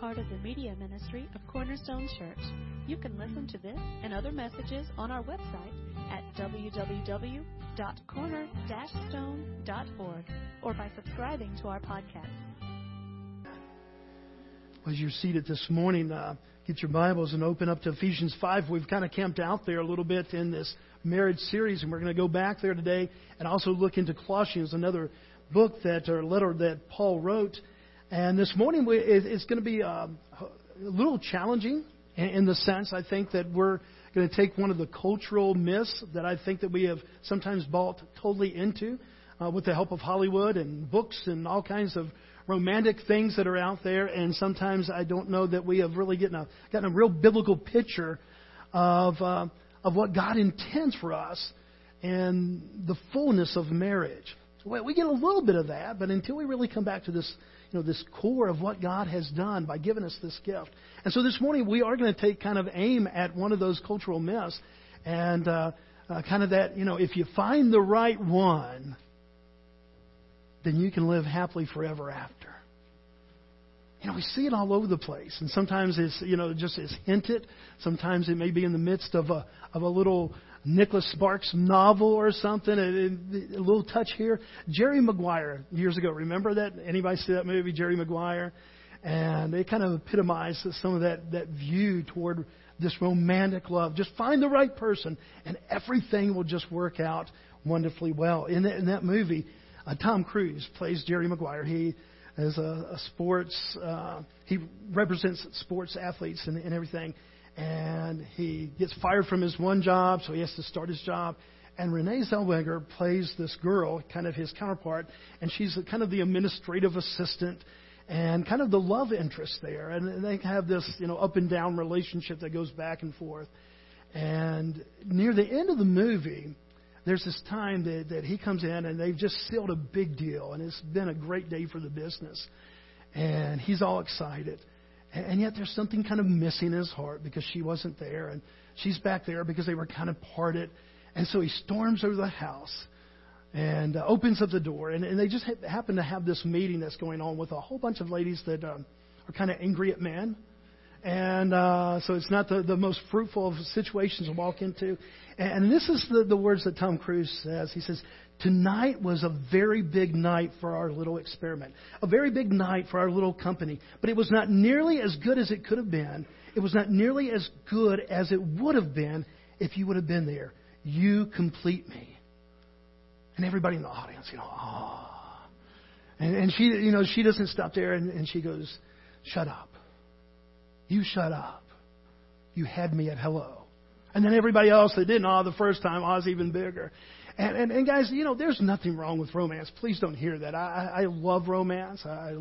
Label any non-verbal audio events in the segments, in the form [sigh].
part of the media ministry of Cornerstone Church. You can listen to this and other messages on our website at www.corner-stone.org or by subscribing to our podcast. As you're seated this morning, uh, get your Bibles and open up to Ephesians 5. We've kind of camped out there a little bit in this marriage series, and we're going to go back there today and also look into Colossians, another book that or letter that Paul wrote. And this morning we, it's going to be um, a little challenging in the sense I think that we're going to take one of the cultural myths that I think that we have sometimes bought totally into uh, with the help of Hollywood and books and all kinds of romantic things that are out there. And sometimes I don't know that we have really gotten a, gotten a real biblical picture of, uh, of what God intends for us and the fullness of marriage. We get a little bit of that, but until we really come back to this you know, this core of what God has done by giving us this gift. And so this morning we are going to take kind of aim at one of those cultural myths and uh, uh, kind of that, you know, if you find the right one, then you can live happily forever after. You know, we see it all over the place, and sometimes it's you know just as hinted. Sometimes it may be in the midst of a of a little Nicholas Sparks novel or something, a, a, little touch here. Jerry Maguire, years ago, remember that? Anybody see that movie, Jerry Maguire? And it kind of epitomizes some of that, that view toward this romantic love. Just find the right person, and everything will just work out wonderfully well. In, the, in that movie, uh, Tom Cruise plays Jerry Maguire. He is a, a sports, uh, he represents sports athletes and, and everything and he gets fired from his one job, so he has to start his job. And Renee Zellweger plays this girl, kind of his counterpart, and she's kind of the administrative assistant and kind of the love interest there. And they have this, you know, up and down relationship that goes back and forth. And near the end of the movie, there's this time that, that he comes in and they've just sealed a big deal, and it's been a great day for the business. And he's all excited. And yet there's something kind of missing in his heart because she wasn't there. And she's back there because they were kind of parted. And so he storms over the house and uh, opens up the door. And, and they just ha- happen to have this meeting that's going on with a whole bunch of ladies that um, are kind of angry at men. And uh, so it's not the, the most fruitful of situations to walk into. And, this is the, the words that Tom Cruise says. He says, Tonight was a very big night for our little experiment, a very big night for our little company. But it was not nearly as good as it could have been. It was not nearly as good as it would have been if you would have been there. You complete me. And everybody in the audience, you know, ah. And, and she, you know, she doesn't stop there and, and she goes, shut up. You shut up. You had me at hello. And then everybody else that didn't, oh, the first time, ah, oh, was even bigger. And, and, and guys, you know, there's nothing wrong with romance. Please don't hear that. I, I love romance. I,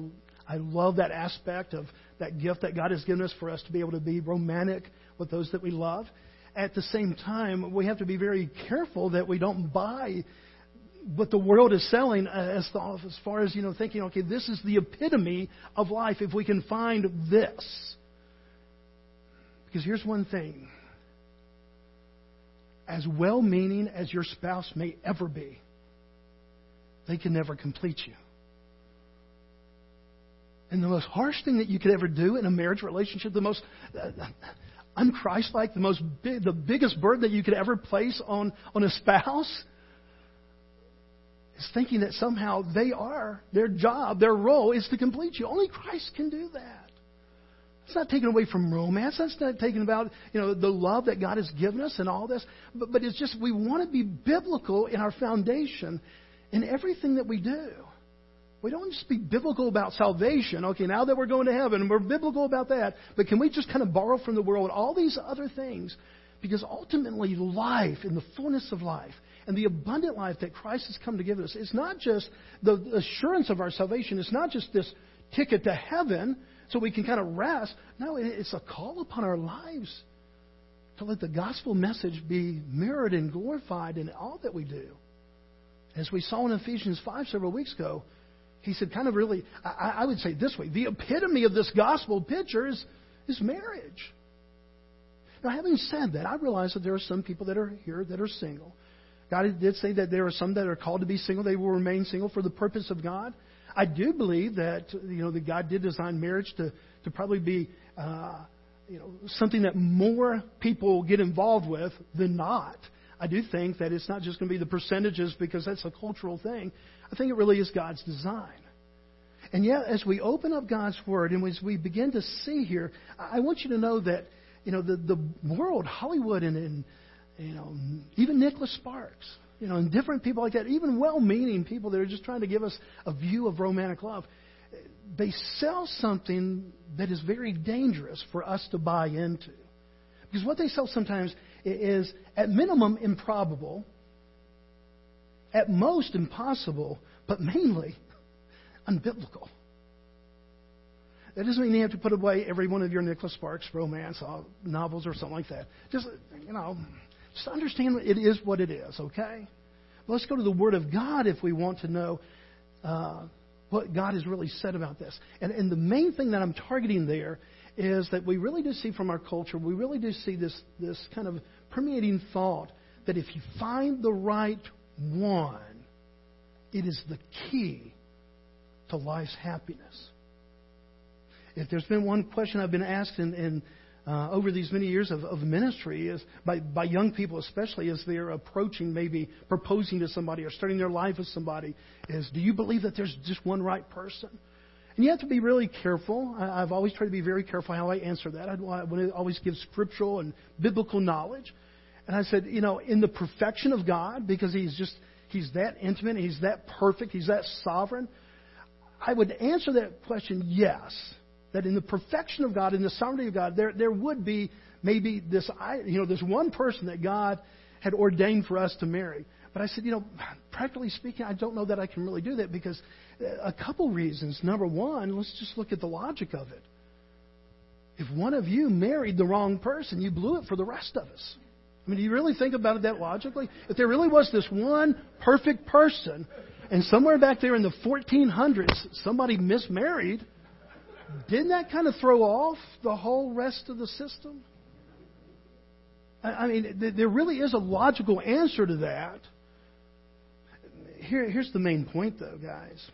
I love that aspect of that gift that God has given us for us to be able to be romantic with those that we love. At the same time, we have to be very careful that we don't buy what the world is selling uh, as, as far as, you know, thinking, okay, this is the epitome of life if we can find this. Because here's one thing as well meaning as your spouse may ever be, they can never complete you. And the most harsh thing that you could ever do in a marriage relationship, the most uh, unchristlike, the most big, the biggest burden that you could ever place on, on a spouse is thinking that somehow they are, their job, their role is to complete you. Only Christ can do that. It's not taken away from romance. That's not taken about you know the love that God has given us and all this. But, but it's just we want to be biblical in our foundation in everything that we do. We don't just be biblical about salvation. Okay, now that we're going to heaven, we're biblical about that. But can we just kind of borrow from the world all these other things? Because ultimately, life, in the fullness of life, and the abundant life that Christ has come to give us, is not just the assurance of our salvation. It's not just this ticket to heaven so we can kind of rest. No, it's a call upon our lives to let the gospel message be mirrored and glorified in all that we do. As we saw in Ephesians 5 several weeks ago, he said, kind of really, I, I would say this way the epitome of this gospel picture is, is marriage. Now, having said that, I realize that there are some people that are here that are single. God did say that there are some that are called to be single. They will remain single for the purpose of God. I do believe that you know that God did design marriage to to probably be uh, you know something that more people get involved with than not. I do think that it's not just going to be the percentages because that's a cultural thing. I think it really is God's design. And yet, as we open up God's Word and as we begin to see here, I want you to know that you know the the world, Hollywood, and, and you know even Nicholas Sparks, you know, and different people like that, even well-meaning people that are just trying to give us a view of romantic love, they sell something that is very dangerous for us to buy into. Because what they sell sometimes is, at minimum, improbable, at most, impossible, but mainly unbiblical. That doesn't mean you have to put away every one of your Nicholas Sparks romance uh, novels or something like that. Just, you know, just understand it is what it is, okay? let's go to the Word of God if we want to know uh, what God has really said about this. And, and the main thing that I'm targeting there is that we really do see from our culture, we really do see this, this kind of permeating thought that if you find the right one, it is the key to life's happiness. If there's been one question I've been asked in, in uh, over these many years of, of ministry is by, by young people especially as they're approaching maybe proposing to somebody or starting their life with somebody is do you believe that there's just one right person? And you have to be really careful. I, i've always tried to be very careful how i answer that. I want to always give scriptural and biblical knowledge. And i said you know in the perfection of god because he's just he's that intimate he's that perfect he's that sovereign i would answer that question yes that in the perfection of God, in the sovereignty of God, there, there would be maybe this, I you know, this one person that God had ordained for us to marry. But I said, you know, practically speaking, I don't know that I can really do that because uh, a couple reasons. Number one, let's just look at the logic of it. If one of you married the wrong person, you blew it for the rest of us. I mean, do you really think about it that logically? If there really was this one perfect person, and somewhere back there in the 1400s, somebody mismarried, didn't that kind of throw off the whole rest of the system? I mean, there really is a logical answer to that. Here, here's the main point, though, guys.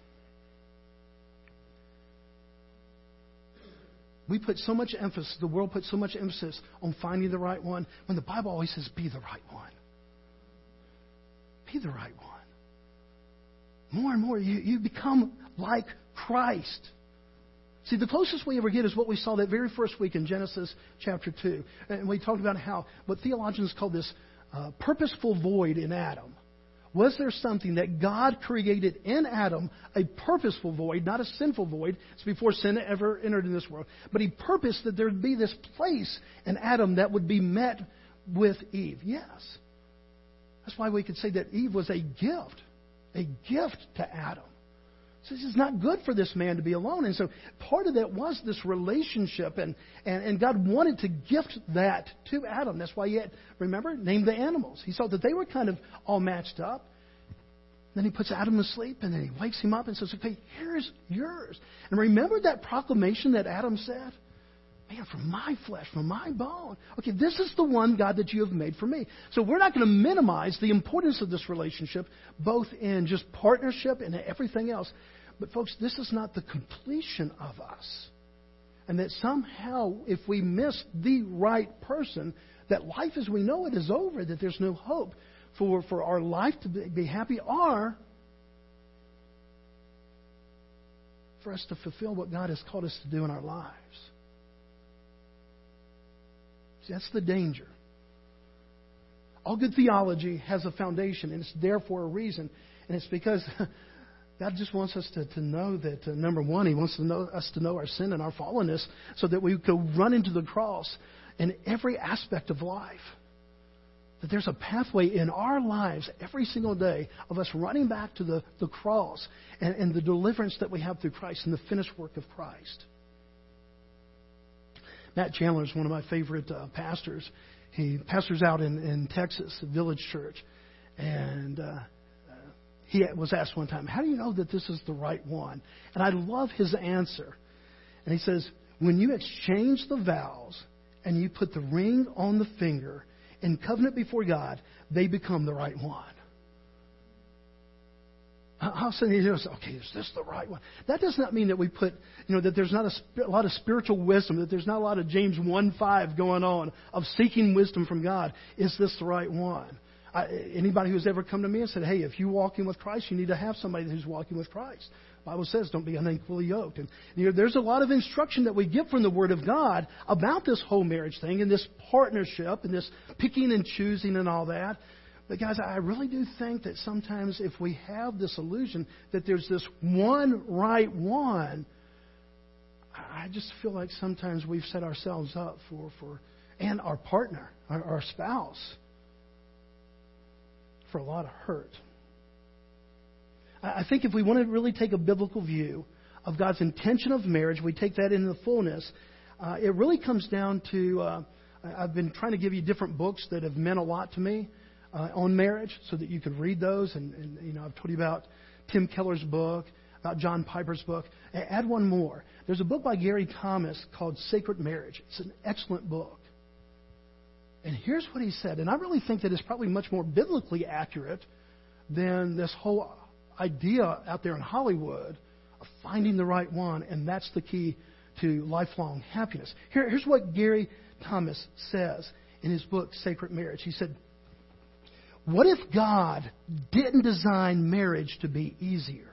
We put so much emphasis, the world puts so much emphasis on finding the right one, when the Bible always says, be the right one. Be the right one. More and more, you, you become like Christ. See, the closest we ever get is what we saw that very first week in Genesis chapter 2. And we talked about how what theologians call this uh, purposeful void in Adam. Was there something that God created in Adam, a purposeful void, not a sinful void? It's before sin ever entered in this world. But He purposed that there'd be this place in Adam that would be met with Eve. Yes. That's why we could say that Eve was a gift, a gift to Adam. So this is not good for this man to be alone. And so part of that was this relationship, and, and, and God wanted to gift that to Adam. That's why he had, remember, named the animals. He saw that they were kind of all matched up. Then he puts Adam to sleep, and then he wakes him up and says, Okay, here's yours. And remember that proclamation that Adam said? Man, from my flesh, from my bone. Okay, this is the one, God, that you have made for me. So we're not going to minimize the importance of this relationship, both in just partnership and everything else. But, folks, this is not the completion of us. And that somehow, if we miss the right person, that life as we know it is over, that there's no hope for, for our life to be happy, or for us to fulfill what God has called us to do in our lives. See, that's the danger. All good theology has a foundation, and it's there for a reason. And it's because [laughs] God just wants us to, to know that, uh, number one, He wants to know, us to know our sin and our fallenness so that we go run into the cross in every aspect of life. That there's a pathway in our lives every single day of us running back to the, the cross and, and the deliverance that we have through Christ and the finished work of Christ. Matt Chandler is one of my favorite uh, pastors. He pastors out in, in Texas, a village church. And uh, he was asked one time, How do you know that this is the right one? And I love his answer. And he says, When you exchange the vows and you put the ring on the finger in covenant before God, they become the right one. How sudden, you know, okay, is this the right one? That does not mean that we put, you know, that there's not a, a lot of spiritual wisdom, that there's not a lot of James 1 5 going on of seeking wisdom from God. Is this the right one? I, anybody who's ever come to me and said, hey, if you're walking with Christ, you need to have somebody who's walking with Christ. Bible says, don't be unequally yoked. And you know, there's a lot of instruction that we get from the Word of God about this whole marriage thing and this partnership and this picking and choosing and all that. But guys, I really do think that sometimes if we have this illusion that there's this one right one, I just feel like sometimes we've set ourselves up for, for and our partner, our, our spouse, for a lot of hurt. I think if we want to really take a biblical view of God's intention of marriage, we take that in the fullness. Uh, it really comes down to uh, I've been trying to give you different books that have meant a lot to me uh, on marriage so that you could read those. And, and, you know, I've told you about Tim Keller's book, about John Piper's book. Add one more. There's a book by Gary Thomas called Sacred Marriage. It's an excellent book. And here's what he said, and I really think that it's probably much more biblically accurate than this whole idea out there in Hollywood of finding the right one, and that's the key to lifelong happiness. Here, here's what Gary Thomas says in his book, Sacred Marriage. He said, what if God didn't design marriage to be easier?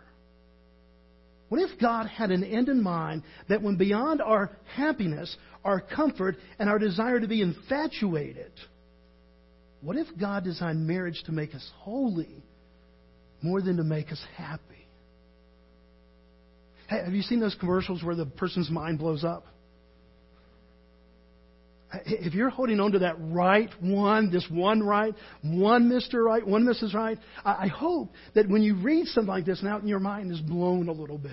What if God had an end in mind that went beyond our happiness, our comfort, and our desire to be infatuated? What if God designed marriage to make us holy more than to make us happy? Hey, have you seen those commercials where the person's mind blows up? if you're holding on to that right one, this one right, one Mr. Right, one Mrs. Right, I hope that when you read something like this now your mind is blown a little bit.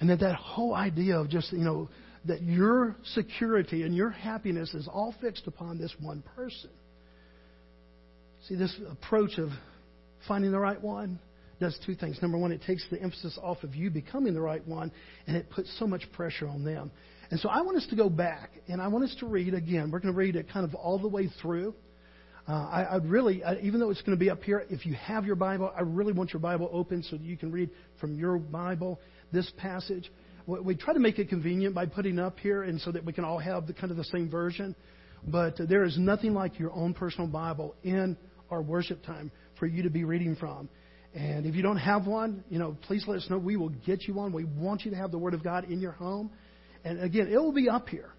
And that that whole idea of just, you know, that your security and your happiness is all fixed upon this one person. See, this approach of finding the right one does two things. Number one, it takes the emphasis off of you becoming the right one, and it puts so much pressure on them. And so I want us to go back and I want us to read again. We're going to read it kind of all the way through. Uh, I, I'd really, uh, even though it's going to be up here, if you have your Bible, I really want your Bible open so that you can read from your Bible this passage. We, try to make it convenient by putting up here, and so that we can all have the kind of the same version. But there is nothing like your own personal Bible in our worship time for you to be reading from. And if you don't have one, you know, please let us know. We will get you one. We want you to have the Word of God in your home. And again, it will be up here.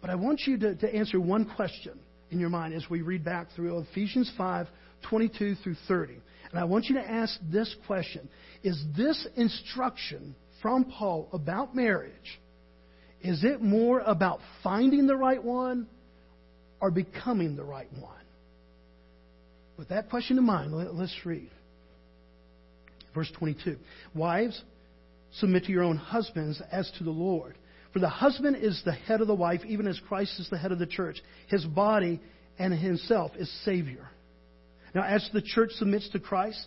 But I want you to, to answer one question in your mind as we read back through Ephesians 5 22 through 30. And I want you to ask this question Is this instruction from Paul about marriage, is it more about finding the right one or becoming the right one? With that question in mind, let, us read. Verse 22. Wives, submit to your own husbands as to the Lord. For the husband is the head of the wife, even as Christ is the head of the church. His body and himself is Savior. Now, as the church submits to Christ,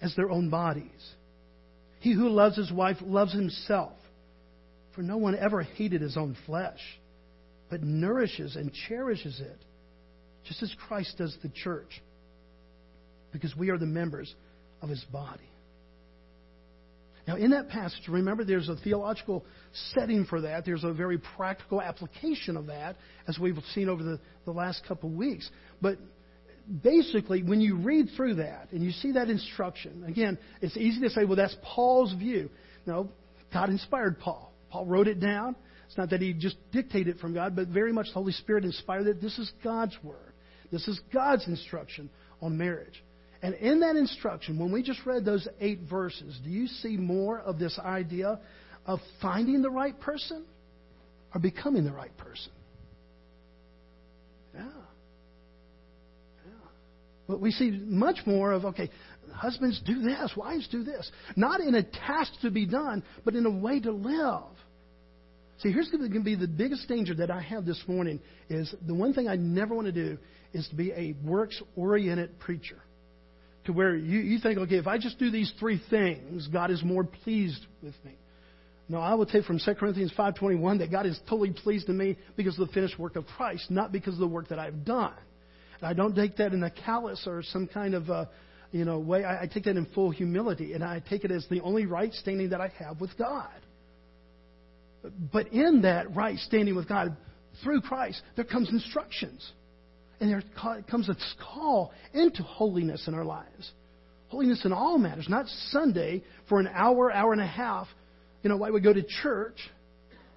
as their own bodies. He who loves his wife loves himself, for no one ever hated his own flesh, but nourishes and cherishes it, just as Christ does the church, because we are the members of his body. Now, in that passage, remember there's a theological setting for that. There's a very practical application of that, as we've seen over the, the last couple of weeks. But basically, when you read through that and you see that instruction, again, it's easy to say, well, that's Paul's view. No, God inspired Paul. Paul wrote it down. It's not that he just dictated it from God, but very much the Holy Spirit inspired it. This is God's word. This is God's instruction on marriage. And in that instruction, when we just read those eight verses, do you see more of this idea of finding the right person or becoming the right person? Yeah. We see much more of, okay, husbands, do this. Wives, do this. Not in a task to be done, but in a way to live. See, here's going to be the biggest danger that I have this morning is the one thing I never want to do is to be a works-oriented preacher. To where you, you think, okay, if I just do these three things, God is more pleased with me. No, I will take from 2 Corinthians 5.21 that God is totally pleased in me because of the finished work of Christ, not because of the work that I've done. I don't take that in a callous or some kind of a, you know, way. I, I take that in full humility, and I take it as the only right standing that I have with God. But in that right standing with God through Christ, there comes instructions. And there comes a call into holiness in our lives. Holiness in all matters, not Sunday for an hour, hour and a half, you know, why we go to church,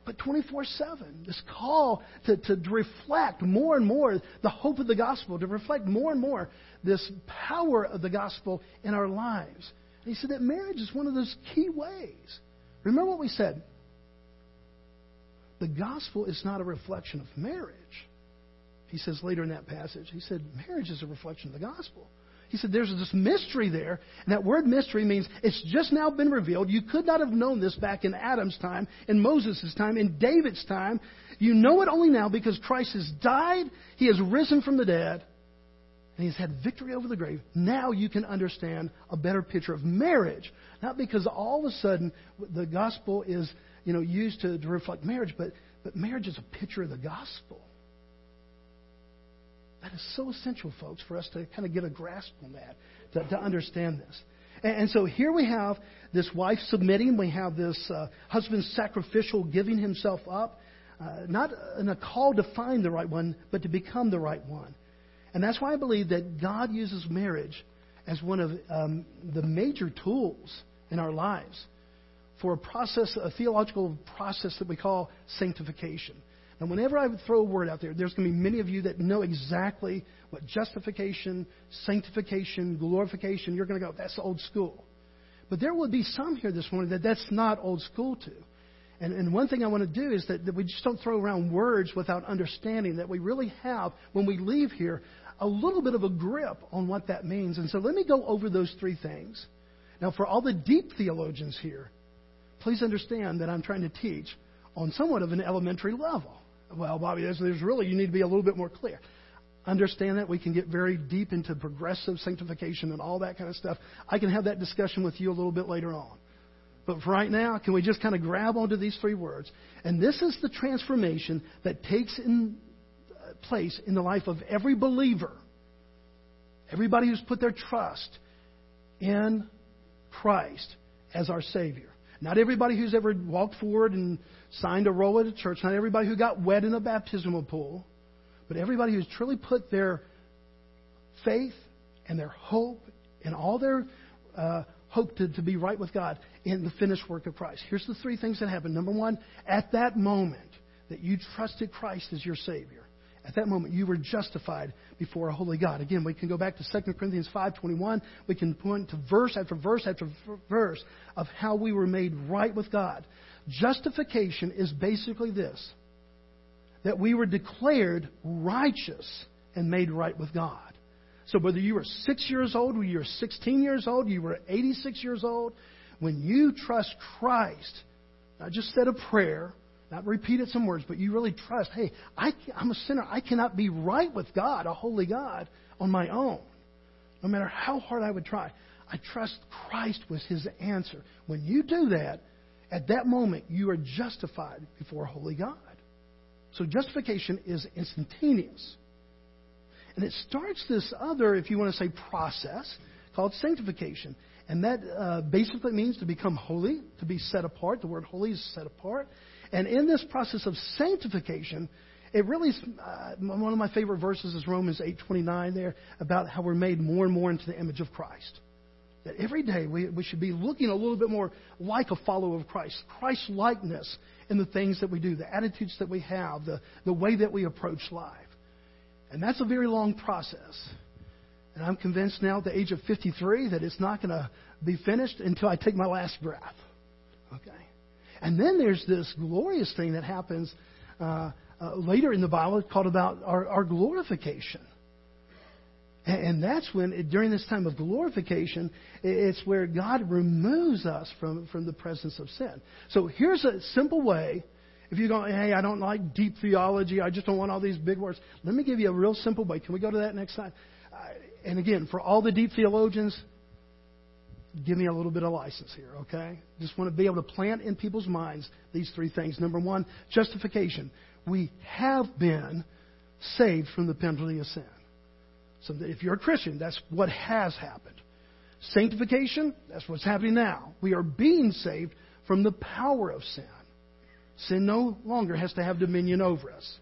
but 24 7. This call to, to reflect more and more the hope of the gospel, to reflect more and more this power of the gospel in our lives. And he said that marriage is one of those key ways. Remember what we said the gospel is not a reflection of marriage. He says later in that passage, he said, marriage is a reflection of the gospel. He said, there's this mystery there, and that word mystery means it's just now been revealed. You could not have known this back in Adam's time, in Moses' time, in David's time. You know it only now because Christ has died, he has risen from the dead, and he's had victory over the grave. Now you can understand a better picture of marriage. Not because all of a sudden the gospel is you know, used to, to reflect marriage, but, but marriage is a picture of the gospel. That is so essential, folks, for us to kind of get a grasp on that, to, to understand this. And, and, so here we have this wife submitting. We have this uh, husband sacrificial giving himself up, uh, not in a call to find the right one, but to become the right one. And that's why I believe that God uses marriage as one of um, the major tools in our lives for a process, a theological process that we call sanctification. And whenever I would throw a word out there, there's going to be many of you that know exactly what justification, sanctification, glorification, you're going to go, that's old school. But there will be some here this morning that that's not old school to. And, and one thing I want to do is that, that we just don't throw around words without understanding, that we really have, when we leave here, a little bit of a grip on what that means. And so let me go over those three things. Now, for all the deep theologians here, please understand that I'm trying to teach on somewhat of an elementary level. Well, Bobby, there's, there's really, you need to be a little bit more clear. Understand that we can get very deep into progressive sanctification and all that kind of stuff. I can have that discussion with you a little bit later on. But for right now, can we just kind of grab onto these three words? And this is the transformation that takes in uh, place in the life of every believer. Everybody who's put their trust in Christ as our Savior. Not everybody who's ever walked forward and signed a roll at a church, not everybody who got wet in a baptismal pool, but everybody who's truly put their faith and their hope and all their uh, hope to, to be right with God in the finished work of Christ. Here's the three things that happen. Number one, at that moment that you trusted Christ as your Savior, at that moment, you were justified before a holy God. Again, we can go back to 2 Corinthians 5.21. We can point to verse after verse after verse of how we were made right with God. Justification is basically this, that we were declared righteous and made right with God. So whether you were six years old, whether you were 16 years old, you were 86 years old, when you trust Christ, not just said a prayer, not repeated some words, but you really trust, hey, I, I'm a sinner. I cannot be right with God, a holy God, on my own. No matter how hard I would try. I trust Christ was his answer. When you do that, at that moment, you are justified before a holy God. So justification is instantaneous. And it starts this other, if you want to say, process called sanctification. And that uh, basically means to become holy, to be set apart. The word holy is set apart. And in this process of sanctification, it really is, uh, one of my favorite verses is Romans 8:29 there about how we're made more and more into the image of Christ. That every day we, we should be looking a little bit more like a follower of Christ, Christ likeness in the things that we do, the attitudes that we have, the, the way that we approach life. And that's a very long process. And I'm convinced now at the age of 53 that it's not going to be finished until I take my last breath. Okay? And then there's this glorious thing that happens uh, uh, later in the Bible called about our, our glorification. And that's when, during this time of glorification, it's where God removes us from, from the presence of sin. So here's a simple way. If you go, hey, I don't like deep theology, I just don't want all these big words. Let me give you a real simple way. Can we go to that next slide? And again, for all the deep theologians, give me a little bit of license here, okay? Just want to be able to plant in people's minds these three things. Number one, justification. We have been saved from the penalty of sin. So if you're a Christian, that's what has happened. Sanctification, that's what's happening now. We are being saved from the power of sin. Sin no longer has to have dominion over us.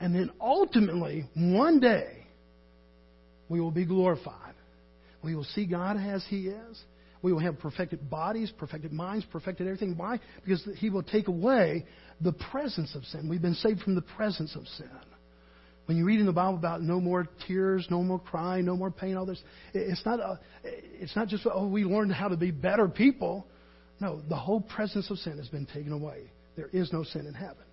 And then ultimately, one day, we will be glorified. We will see God as He is. We will have perfected bodies, perfected minds, perfected everything. Why? Because He will take away the presence of sin. We've been saved from the presence of sin. When you read in the Bible about no more tears, no more crying, no more pain, all this, it's not, a, it's not just, oh, we learned how to be better people. No, the whole presence of sin has been taken away. There is no sin in heaven.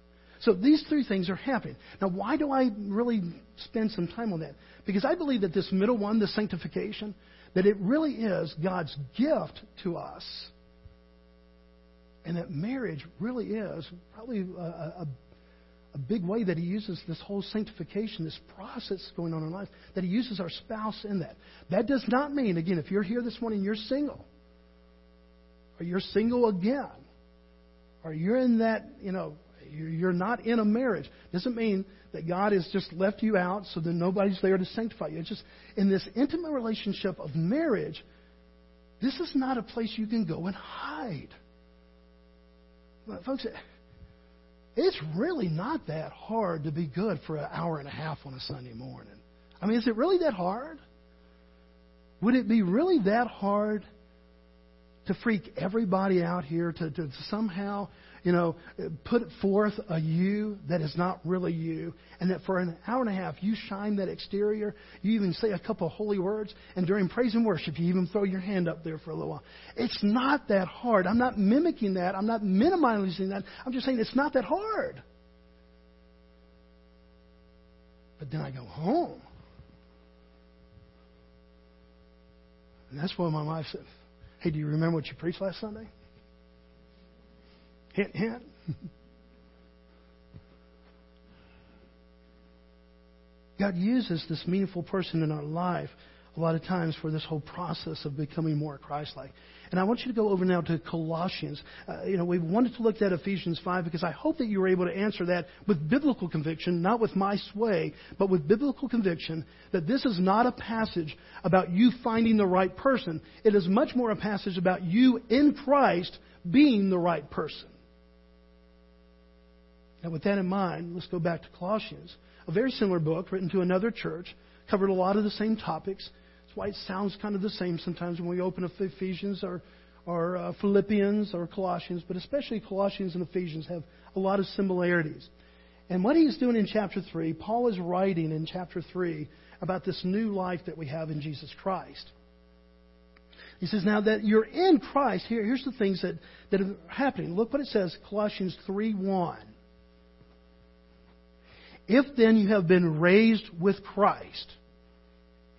So these three things are happening. Now, why do I really spend some time on that? Because I believe that this middle one, the sanctification, that it really is God's gift to us. And that marriage really is probably a, a, a big way that he uses this whole sanctification, this process going on in life, that he uses our spouse in that. That does not mean, again, if you're here this morning, you're single, or you're single again, or you're in that, you know, you're not in a marriage, doesn't mean that God has just left you out so that nobody's there to sanctify you. It's just in this intimate relationship of marriage, this is not a place you can go and hide. But Folks, it's really not that hard to be good for an hour and a half on a Sunday morning. I mean, is it really that hard? Would it be really that hard to freak everybody out here, to, to somehow you know, put forth a you that is not really you, and that for an hour and a half you shine that exterior, you even say a couple of holy words, and during praise and worship you even throw your hand up there for a little while. It's not that hard. I'm not mimicking that. I'm not minimizing that. I'm just saying it's not that hard. But then I go home. And that's why my wife said, Hey, do you remember what you preached last Sunday? Hint, hint. [laughs] God uses this meaningful person in our life a lot of times for this whole process of becoming more Christ-like. And I want you to go over now to Colossians. Uh, you know, we wanted to look at Ephesians 5 because I hope that you were able to answer that with biblical conviction, not with my sway, but with biblical conviction that this is not a passage about you finding the right person. It is much more a passage about you in Christ being the right person. Now, with that in mind, let's go back to Colossians, a very similar book written to another church, covered a lot of the same topics. That's why it sounds kind of the same sometimes when we open up Ephesians or, or uh, Philippians or Colossians, but especially Colossians and Ephesians have a lot of similarities. And what he's doing in chapter 3, Paul is writing in chapter 3 about this new life that we have in Jesus Christ. He says, now that you're in Christ, here, here's the things that, that are happening. Look what it says, Colossians 3 1. If then you have been raised with Christ,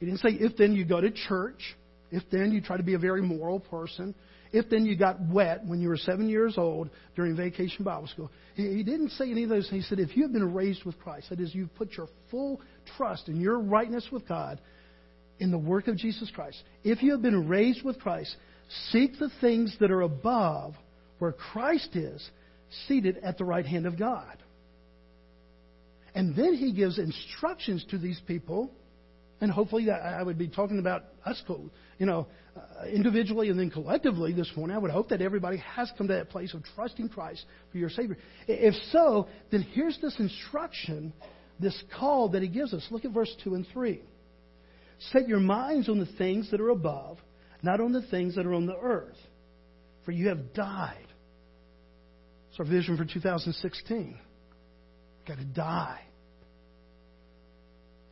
he didn't say if then you go to church, if then you try to be a very moral person, if then you got wet when you were seven years old during vacation Bible school. He didn't say any of those. He said, if you have been raised with Christ, that is, you've put your full trust in your rightness with God in the work of Jesus Christ. If you have been raised with Christ, seek the things that are above where Christ is, seated at the right hand of God. And then he gives instructions to these people. And hopefully, I would be talking about us, you know, uh, individually and then collectively this morning. I would hope that everybody has come to that place of trusting Christ for your Savior. If so, then here's this instruction, this call that He gives us. Look at verse 2 and 3. Set your minds on the things that are above, not on the things that are on the earth. For you have died. It's our vision for 2016 got to die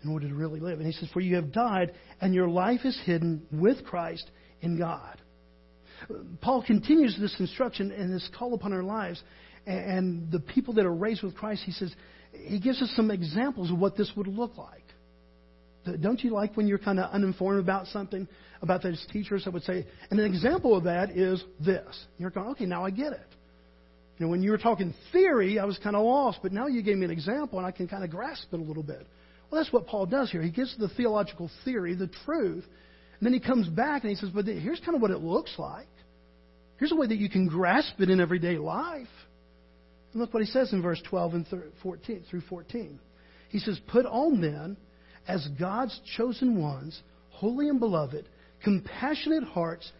in order to really live. And he says, For you have died, and your life is hidden with Christ in God. Paul continues this instruction and this call upon our lives. And the people that are raised with Christ, he says, he gives us some examples of what this would look like. Don't you like when you're kind of uninformed about something, about those teachers that would say, and an example of that is this. You're going, okay, now I get it. When you were talking theory, I was kind of lost, but now you gave me an example and I can kind of grasp it a little bit. Well, that's what Paul does here. He gives the theological theory, the truth, and then he comes back and he says, but here's kind of what it looks like. Here's a way that you can grasp it in everyday life. And look what he says in verse 12 and 14 through 14. He says, Put on then as God's chosen ones, holy and beloved, compassionate hearts,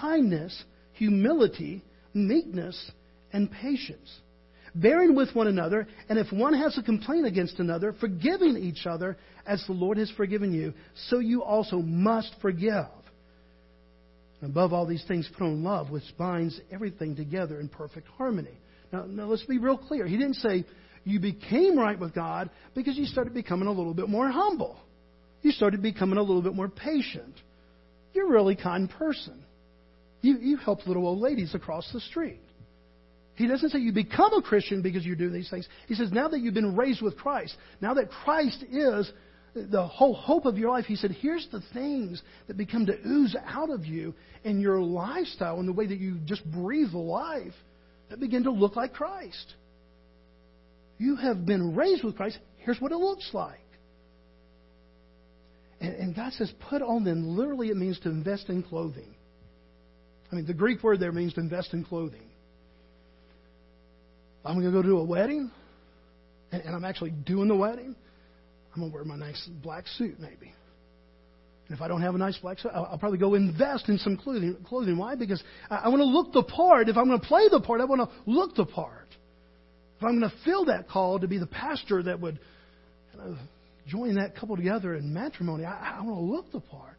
kindness, humility, meekness, and patience, bearing with one another, and if one has a complaint against another, forgiving each other as the Lord has forgiven you, so you also must forgive. Above all these things, put on love, which binds everything together in perfect harmony. Now, now let's be real clear. He didn't say, you became right with God because you started becoming a little bit more humble. You started becoming a little bit more patient. You're a really kind person. You, you help little old ladies across the street. He doesn't say you become a Christian because you do these things. He says now that you've been raised with Christ, now that Christ is the whole hope of your life, he said, here's the things that become to ooze out of you in your lifestyle and the way that you just breathe life that begin to look like Christ. You have been raised with Christ. Here's what it looks like. And, and God says, put on them. Literally, it means to invest in clothing. I mean, the Greek word there means to invest in clothing. I'm going to go to a wedding, and, and I'm actually doing the wedding. I'm going to wear my nice black suit, maybe. And if I don't have a nice black suit, I'll, I'll probably go invest in some clothing. Clothing. Why? Because I, I want to look the part. If I'm going to play the part, I want to look the part. If I'm going to fill that call to be the pastor that would join that couple together in matrimony, I, I want to look the part.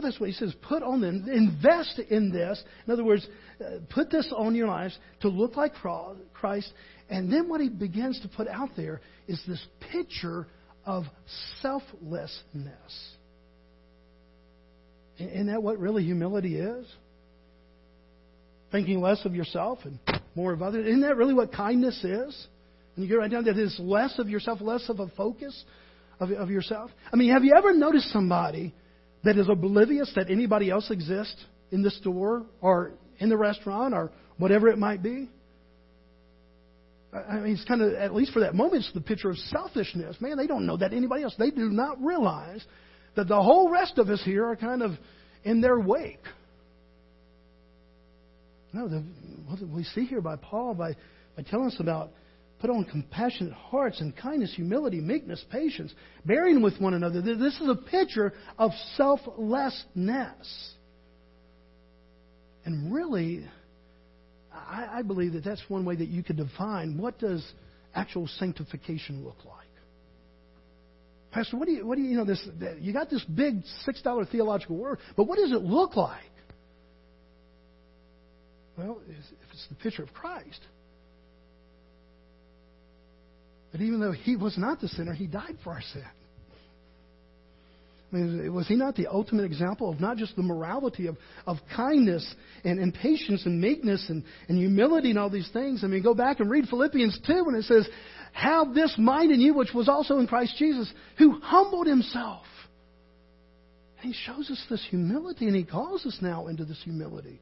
Well, that's what he says. Put on them, invest in this. In other words, uh, put this on your lives to look like Christ. And then what he begins to put out there is this picture of selflessness. Isn't that what really humility is? Thinking less of yourself and more of others. Isn't that really what kindness is? And you get right down to this less of yourself, less of a focus of, of yourself. I mean, have you ever noticed somebody that is oblivious that anybody else exists in the store or in the restaurant or whatever it might be? I mean, it's kind of, at least for that moment, it's the picture of selfishness. Man, they don't know that anybody else. They do not realize that the whole rest of us here are kind of in their wake. No, the, what we see here by Paul by, by telling us about put on compassionate hearts and kindness, humility, meekness, patience, bearing with one another. This is a picture of selflessness. And really, I, I believe that that's one way that you could define what does actual sanctification look like. Pastor, what do you, what do you, you know, this, you got this big $6 theological word, but what does it look like? Well, if it's the picture of Christ. But even though he was not the sinner, he died for our sin. I mean, was he not the ultimate example of not just the morality of, of kindness and, and patience and meekness and, and humility and all these things? I mean, go back and read Philippians 2 when it says, Have this mind in you which was also in Christ Jesus, who humbled himself. And he shows us this humility, and he calls us now into this humility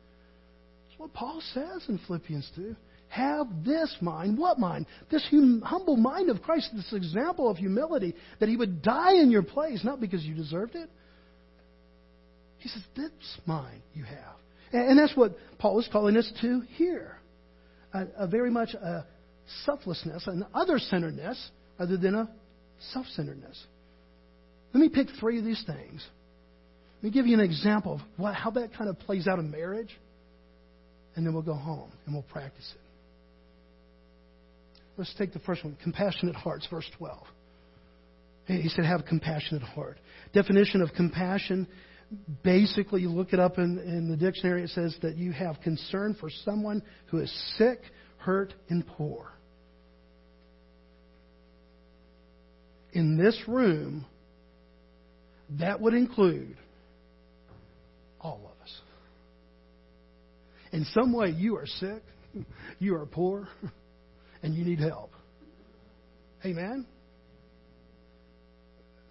what Paul says in Philippians 2. Have this mind. What mind? This hum- humble mind of Christ, this example of humility, that he would die in your place, not because you deserved it. He says, This mind you have. And, and that's what Paul is calling us to here. A, a very much a selflessness, an other centeredness, rather than a self centeredness. Let me pick three of these things. Let me give you an example of what, how that kind of plays out in marriage and then we'll go home and we'll practice it. Let's take the first one compassionate hearts, verse 12. He said, have a compassionate heart. Definition of compassion basically, you look it up in, in the dictionary, it says that you have concern for someone who is sick, hurt, and poor. In this room, that would include all of us. in some way you are sick, [laughs] you are poor, and you need help. Amen?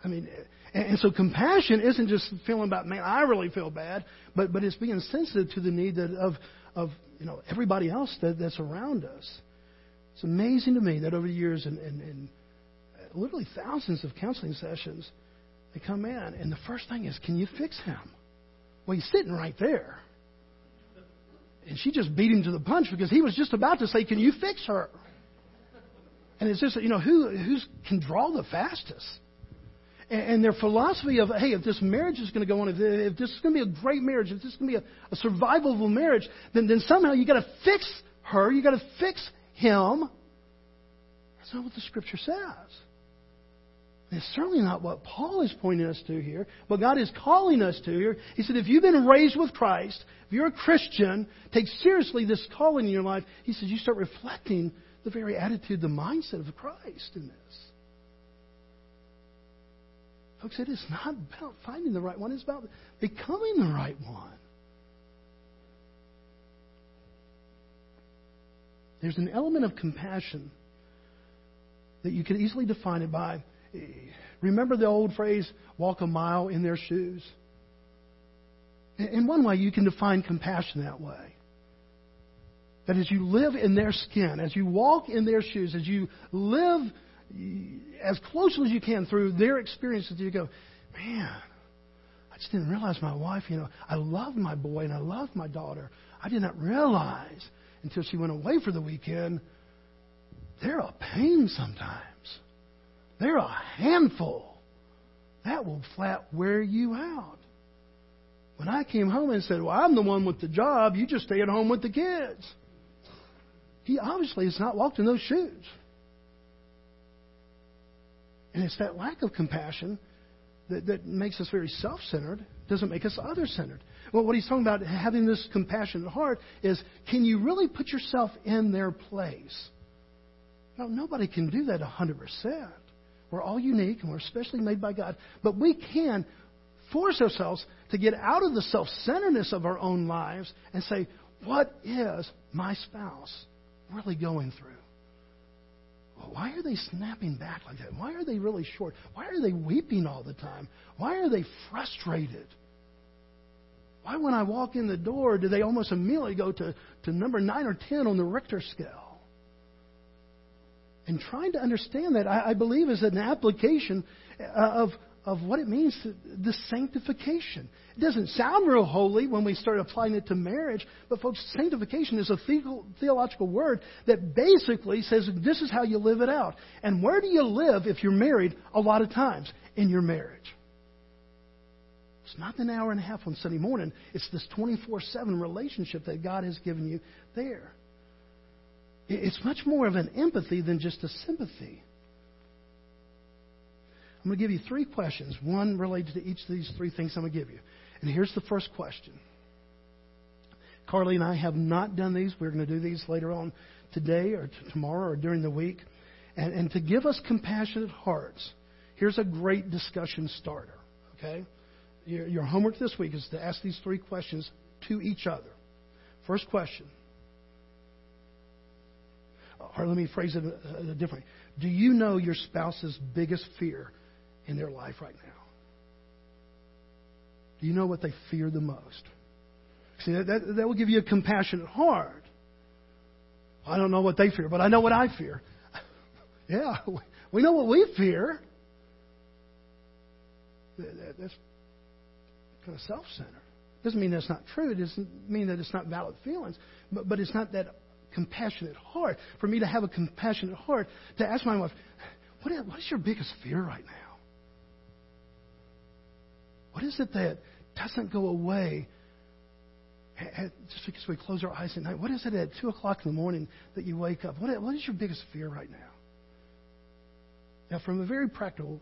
I mean, and, so compassion isn't just feeling about, man, I really feel bad, but, but it's being sensitive to the need that of, of you know, everybody else that, that's around us. It's amazing to me that over the years and, and, and literally thousands of counseling sessions, they come in, and the first thing is, can you fix him? Well, he's sitting right there. And she just beat him to the punch because he was just about to say, Can you fix her? And it's just, you know, who who's can draw the fastest? And, and their philosophy of, hey, if this marriage is going to go on, if, if this is going to be a great marriage, if this is going to be a, a survivable marriage, then, then somehow you got to fix her, you got to fix him. That's not what the scripture says. It's certainly not what Paul is pointing us to here. What God is calling us to here. He said, if you've been raised with Christ, if you're a Christian, take seriously this calling in your life. He says, you start reflecting the very attitude, the mindset of Christ in this. Folks, it is not about finding the right one, it's about becoming the right one. There's an element of compassion that you could easily define it by Remember the old phrase, walk a mile in their shoes? In one way, you can define compassion that way. That as you live in their skin, as you walk in their shoes, as you live as closely as you can through their experiences, you go, man, I just didn't realize my wife, you know, I love my boy and I love my daughter. I did not realize until she went away for the weekend, they're a pain sometimes. They're a handful. That will flat wear you out. When I came home and said, Well, I'm the one with the job, you just stay at home with the kids. He obviously has not walked in those shoes. And it's that lack of compassion that, that makes us very self centered, doesn't make us other centered. Well, what he's talking about, having this compassionate heart, is can you really put yourself in their place? No, nobody can do that 100%. We're all unique and we're especially made by God. But we can force ourselves to get out of the self centeredness of our own lives and say, what is my spouse really going through? Why are they snapping back like that? Why are they really short? Why are they weeping all the time? Why are they frustrated? Why, when I walk in the door, do they almost immediately go to, to number 9 or 10 on the Richter scale? And trying to understand that, I, I believe, is an application uh, of, of what it means to the sanctification. It doesn't sound real holy when we start applying it to marriage, but folks, sanctification is a theological word that basically says this is how you live it out. And where do you live if you're married a lot of times? In your marriage. It's not an hour and a half on Sunday morning. It's this 24 7 relationship that God has given you there. It's much more of an empathy than just a sympathy. I'm going to give you three questions, one related to each of these three things I'm going to give you. And here's the first question. Carly and I have not done these. We're going to do these later on today or t- tomorrow or during the week. And, and to give us compassionate hearts, here's a great discussion starter. Okay? Your, your homework this week is to ask these three questions to each other. First question or let me phrase it a, a different. Do you know your spouse's biggest fear in their life right now? Do you know what they fear the most? See, that, that, that will give you a compassionate heart. I don't know what they fear, but I know what I fear. [laughs] yeah, [laughs] we know what we fear. That's kind of self centered. Doesn't mean that's not true. It doesn't mean that it's not valid feelings. But, but it's not that compassionate heart, for me to have a compassionate heart, to ask my wife, what is, what is your biggest fear right now? What is it that doesn't go away just because we close our eyes at night? What is it at 2 o'clock in the morning that you wake up? What, is your biggest fear right now? Now, from a very practical,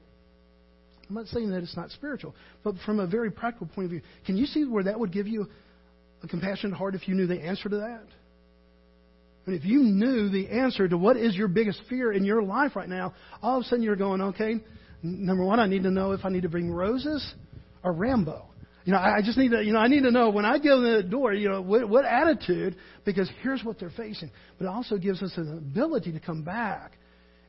I'm not saying that it's not spiritual, but from a very practical point of view, can you see where that would give you a compassionate heart if you knew the answer to that? And if you knew the answer to what is your biggest fear in your life right now, all of a sudden you're going, okay, number one, I need to know if I need to bring roses or Rambo. You know, I just need to, you know, I need to know when I go in the door, you know, what, what attitude, because here's what they're facing. But it also gives us an ability to come back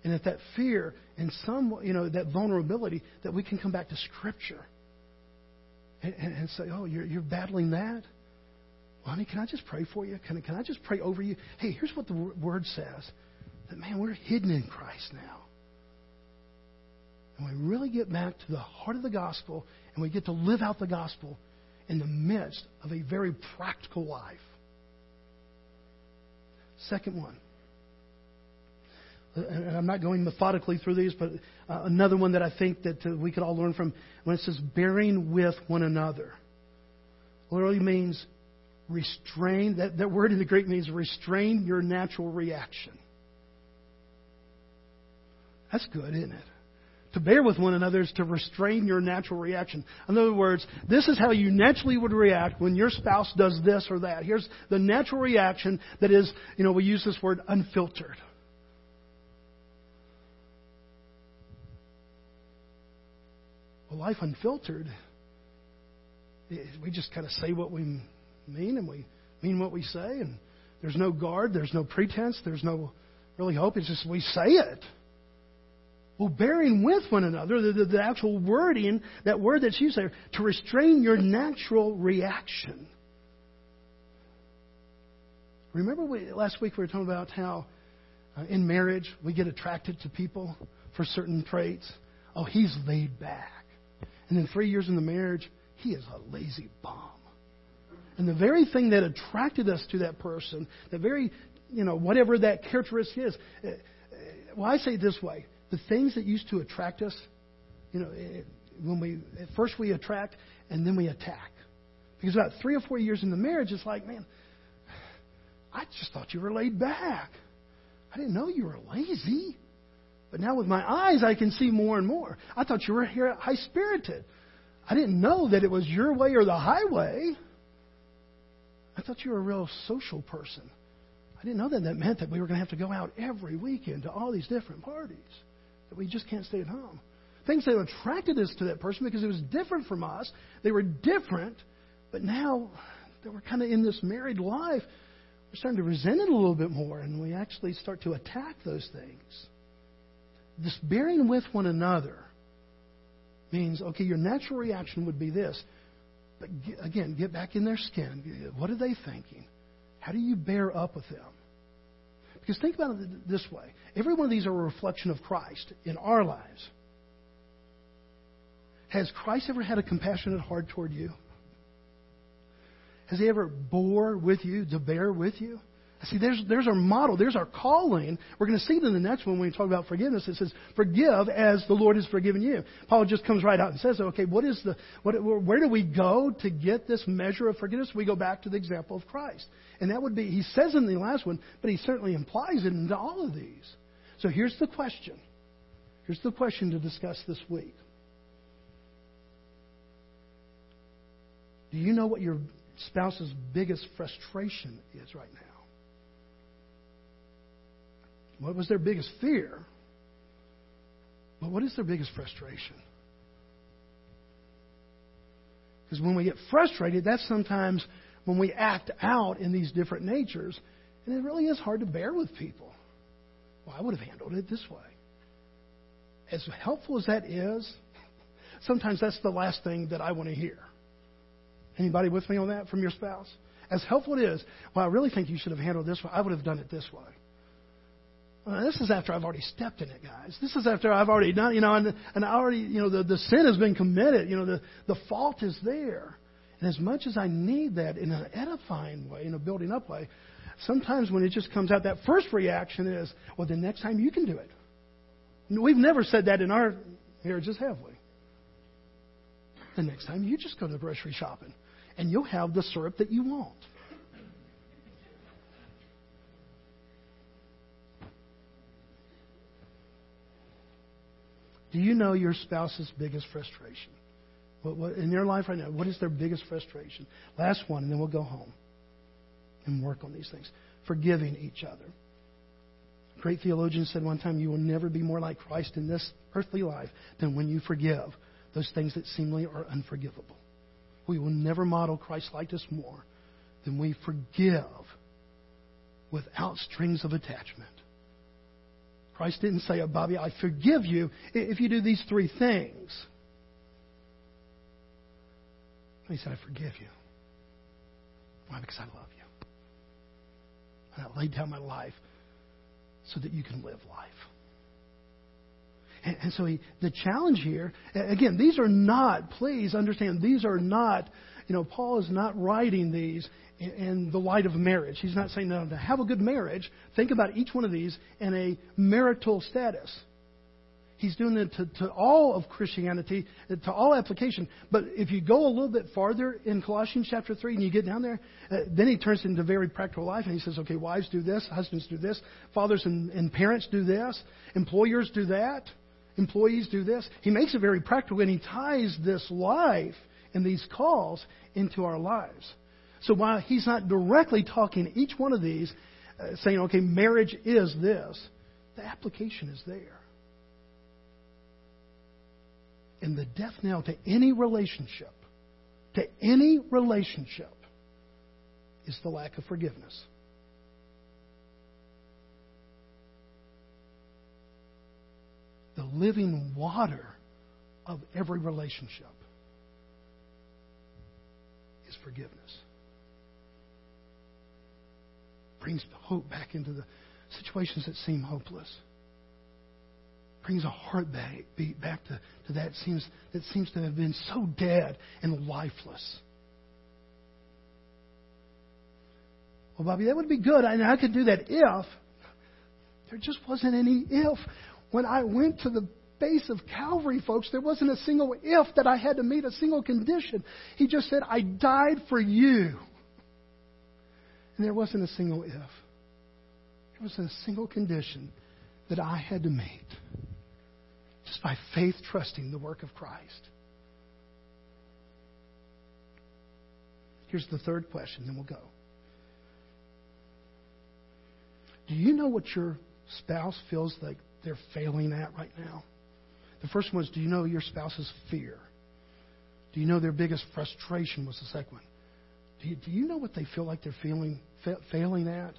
And that that fear and some, you know, that vulnerability, that we can come back to Scripture and, and, and say, oh, you're, you're battling that? Well, honey, can I just pray for you? Can, can I just pray over you? Hey, here's what the Word says that, man, we're hidden in Christ now. And we really get back to the heart of the gospel and we get to live out the gospel in the midst of a very practical life. Second one. And I'm not going methodically through these, but uh, another one that I think that uh, we could all learn from when it says bearing with one another. Literally means restrain. That, that word in the Greek means restrain your natural reaction. That's good, isn't it? To bear with one another is to restrain your natural reaction. In other words, this is how you naturally would react when your spouse does this or that. Here's the natural reaction that is, you know, we use this word unfiltered. Well, life unfiltered, we just kind of say what we mean and we mean what we say, and there's no guard, there's no pretense, there's no really hope. It's just we say it. Well, bearing with one another, the, the, the actual wording, that word that's used there, to restrain your natural reaction. Remember we, last week we were talking about how uh, in marriage we get attracted to people for certain traits. Oh, he's laid back. And then three years in the marriage, he is a lazy bum. And the very thing that attracted us to that person, the very, you know, whatever that characteristic is, uh, uh, well, I say it this way the things that used to attract us, you know, eh, when we at first we attract and then we attack. Because about three or four years in the marriage, it's like, man, I just thought you were laid back. I didn't know you were lazy. But now with my eyes, I can see more and more. I thought you were here high spirited. I didn't know that it was your way or the highway. I thought you were a real social person. I didn't know that that meant that we were going to have to go out every weekend to all these different parties that we just can't stay at home. Things that attracted us to that person because it was different from us. They were different, but now that we're kind of in this married life, we're starting to resent it a little bit more, and we actually start to attack those things. This bearing with one another means, okay, your natural reaction would be this. But again, get back in their skin. What are they thinking? How do you bear up with them? Because think about it this way every one of these are a reflection of Christ in our lives. Has Christ ever had a compassionate heart toward you? Has he ever bore with you, to bear with you? See, there's, there's our model. There's our calling. We're going to see it in the next one when we talk about forgiveness. It says, forgive as the Lord has forgiven you. Paul just comes right out and says, okay, what is the, what, where do we go to get this measure of forgiveness? We go back to the example of Christ. And that would be, he says in the last one, but he certainly implies it into all of these. So here's the question. Here's the question to discuss this week. Do you know what your spouse's biggest frustration is right now? What was their biggest fear? But what is their biggest frustration? Because when we get frustrated, that's sometimes when we act out in these different natures, and it really is hard to bear with people. Well, I would have handled it this way. As helpful as that is, [laughs] sometimes that's the last thing that I want to hear. Anybody with me on that from your spouse? As helpful it is, well, I really think you should have handled this way. I would have done it this way. This is after I've already stepped in it, guys. This is after I've already done, you know, and, and I already, you know, the, the sin has been committed. You know, the, the fault is there. And as much as I need that in an edifying way, in a building up way, sometimes when it just comes out, that first reaction is, well, the next time you can do it. We've never said that in our marriages, have we? The next time you just go to the grocery shopping and you'll have the syrup that you want. Do you know your spouse's biggest frustration? What, what, in your life right now, what is their biggest frustration? Last one, and then we'll go home and work on these things. Forgiving each other. A great theologian said one time, You will never be more like Christ in this earthly life than when you forgive those things that seemingly are unforgivable. We will never model Christ like this more than we forgive without strings of attachment. Christ didn't say, oh, Bobby, I forgive you if you do these three things. He said, I forgive you. Why? Because I love you. And I laid down my life so that you can live life. And, and so he, the challenge here, again, these are not, please understand, these are not, you know, Paul is not writing these in, the light of marriage. He's not saying, no, to have a good marriage, think about each one of these in a marital status. He's doing it to, to all of Christianity, to all application. But if you go a little bit farther in Colossians chapter 3 and you get down there, uh, then he turns into very practical life and he says, okay, wives do this, husbands do this, fathers and, and parents do this, employers do that, employees do this. He makes it very practical and he ties this life and these calls into our lives. So while he's not directly talking each one of these, uh, saying, okay, marriage is this, the application is there. And the death knell to any relationship, to any relationship, is the lack of forgiveness. The living water of every relationship forgiveness. Brings hope back into the situations that seem hopeless brings a heartbeat back to, to that seems that seems to have been so dead and lifeless. Well, Bobby, that would be good. I, I could do that if there just wasn't any if. When I went to the base of Calvary, folks, there wasn't a single if that I had to meet a single condition. He just said, I died for you. And there wasn't a single if. There wasn't a single condition that I had to meet just by faith trusting the work of Christ. Here's the third question, then we'll go. Do you know what your spouse feels like they're failing at right now? The first one is Do you know your spouse's fear? Do you know their biggest frustration was the second one? Do you, do you know what they feel like they're feeling, fa- failing at?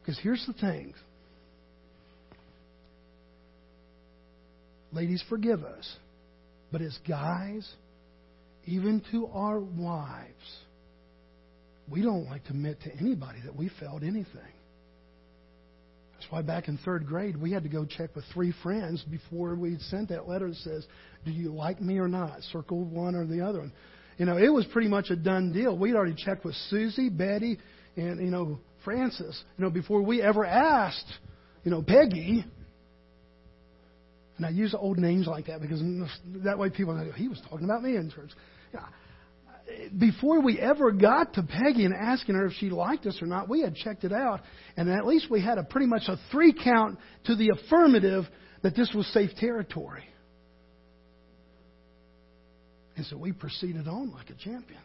Because here's the thing Ladies, forgive us. But as guys, even to our wives, we don't like to admit to anybody that we felt anything. That's why back in third grade, we had to go check with three friends before we sent that letter that says, Do you like me or not? Circle one or the other one. You know, it was pretty much a done deal. We'd already checked with Susie, Betty, and, you know, Francis, you know, before we ever asked, you know, Peggy, and I use old names like that because that way people know he was talking about me in church. Before we ever got to Peggy and asking her if she liked us or not, we had checked it out, and at least we had a pretty much a three count to the affirmative that this was safe territory. And so we proceeded on like a champion.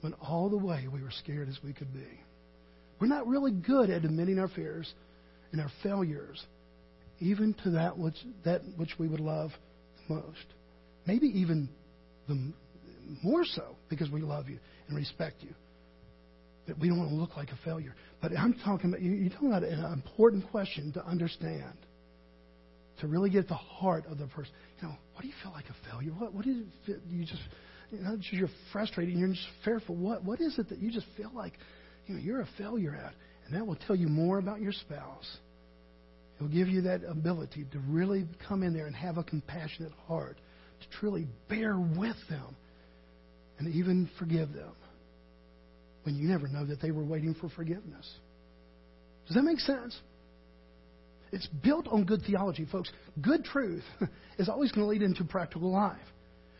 When all the way we were scared as we could be. We're not really good at admitting our fears and our failures, even to that which, that which we would love most. Maybe even the more so because we love you and respect you. That we don't want to look like a failure. But I'm talking about, you're talking about an important question to understand. To really get the heart of the person. You know, what do you feel like a failure? What, what is it you just, you know, you're frustrated and you're just fearful. What, what is it that you just feel like, you know, you're a failure at? And that will tell you more about your spouse He'll give you that ability to really come in there and have a compassionate heart, to truly bear with them and even forgive them when you never know that they were waiting for forgiveness. Does that make sense? It's built on good theology, folks. Good truth [laughs] is always going to lead into practical life.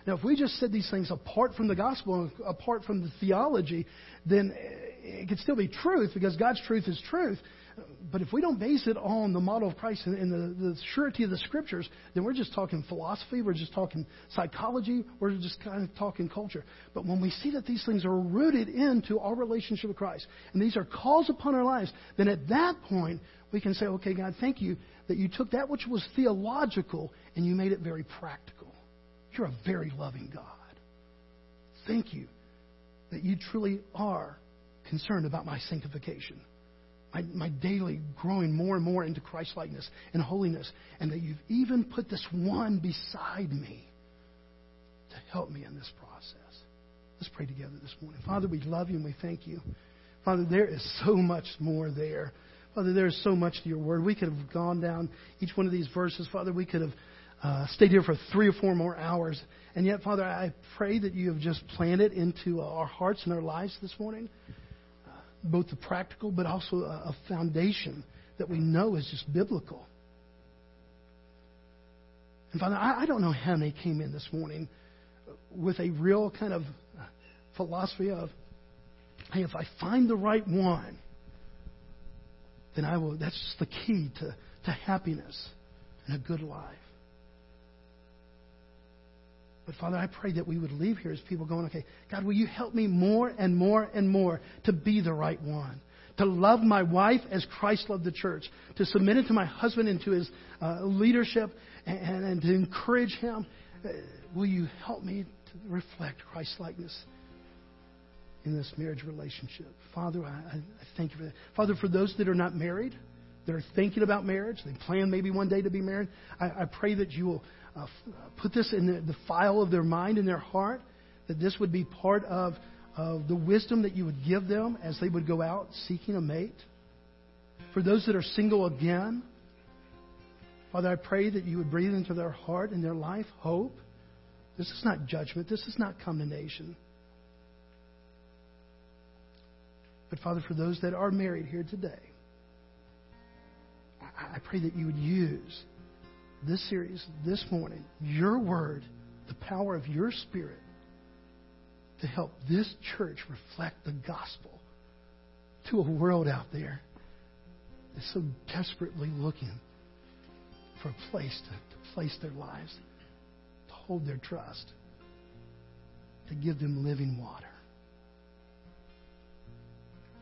Now, if we just said these things apart from the gospel, apart from the theology, then it could still be truth because God's truth is truth. But if we don't base it on the model of Christ and the, the surety of the Scriptures, then we're just talking philosophy, we're just talking psychology, we're just kind of talking culture. But when we see that these things are rooted into our relationship with Christ, and these are calls upon our lives, then at that point we can say, okay, God, thank you that you took that which was theological and you made it very practical. You're a very loving God. Thank you that you truly are concerned about my sanctification my, my daily growing more and more into Christ likeness and holiness, and that you've even put this one beside me to help me in this process. Let's pray together this morning. Father, we love you and we thank you. Father, there is so much more there. Father, there is so much to your word. We could have gone down each one of these verses. Father, we could have uh, stayed here for three or four more hours. And yet, Father, I pray that you have just planted into our hearts and our lives this morning both the practical but also a, a foundation that we know is just biblical. And Father, I, I don't know how many came in this morning with a real kind of philosophy of, hey, if I find the right one, then I will. That's just the key to, to happiness and a good life. But Father, I pray that we would leave here as people going, okay, God, will you help me more and more and more to be the right one? To love my wife as Christ loved the church, to submit it to my husband and to his uh, leadership, and, and, to encourage him. Uh, will you help me to reflect Christ likeness in this marriage relationship? Father, I, I thank you for that. Father, for those that are not married, that are thinking about marriage, they plan maybe one day to be married, I, I pray that you will uh, uh, put this in the, the file of their mind and their heart, that this would be part of, of the wisdom that you would give them as they would go out seeking a mate. For those that are single again, Father, I pray that you would breathe into their heart and their life hope. This is not judgment. This is not condemnation. But Father, for those that are married here today, I pray that you would use this series this morning, your word, the power of your spirit, to help this church reflect the gospel to a world out there that's so desperately looking for a place to, to place their lives, to hold their trust, to give them living water.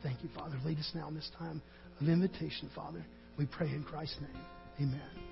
Thank you, Father. Lead us now in this time of invitation, Father. We pray in Christ's name. Amen.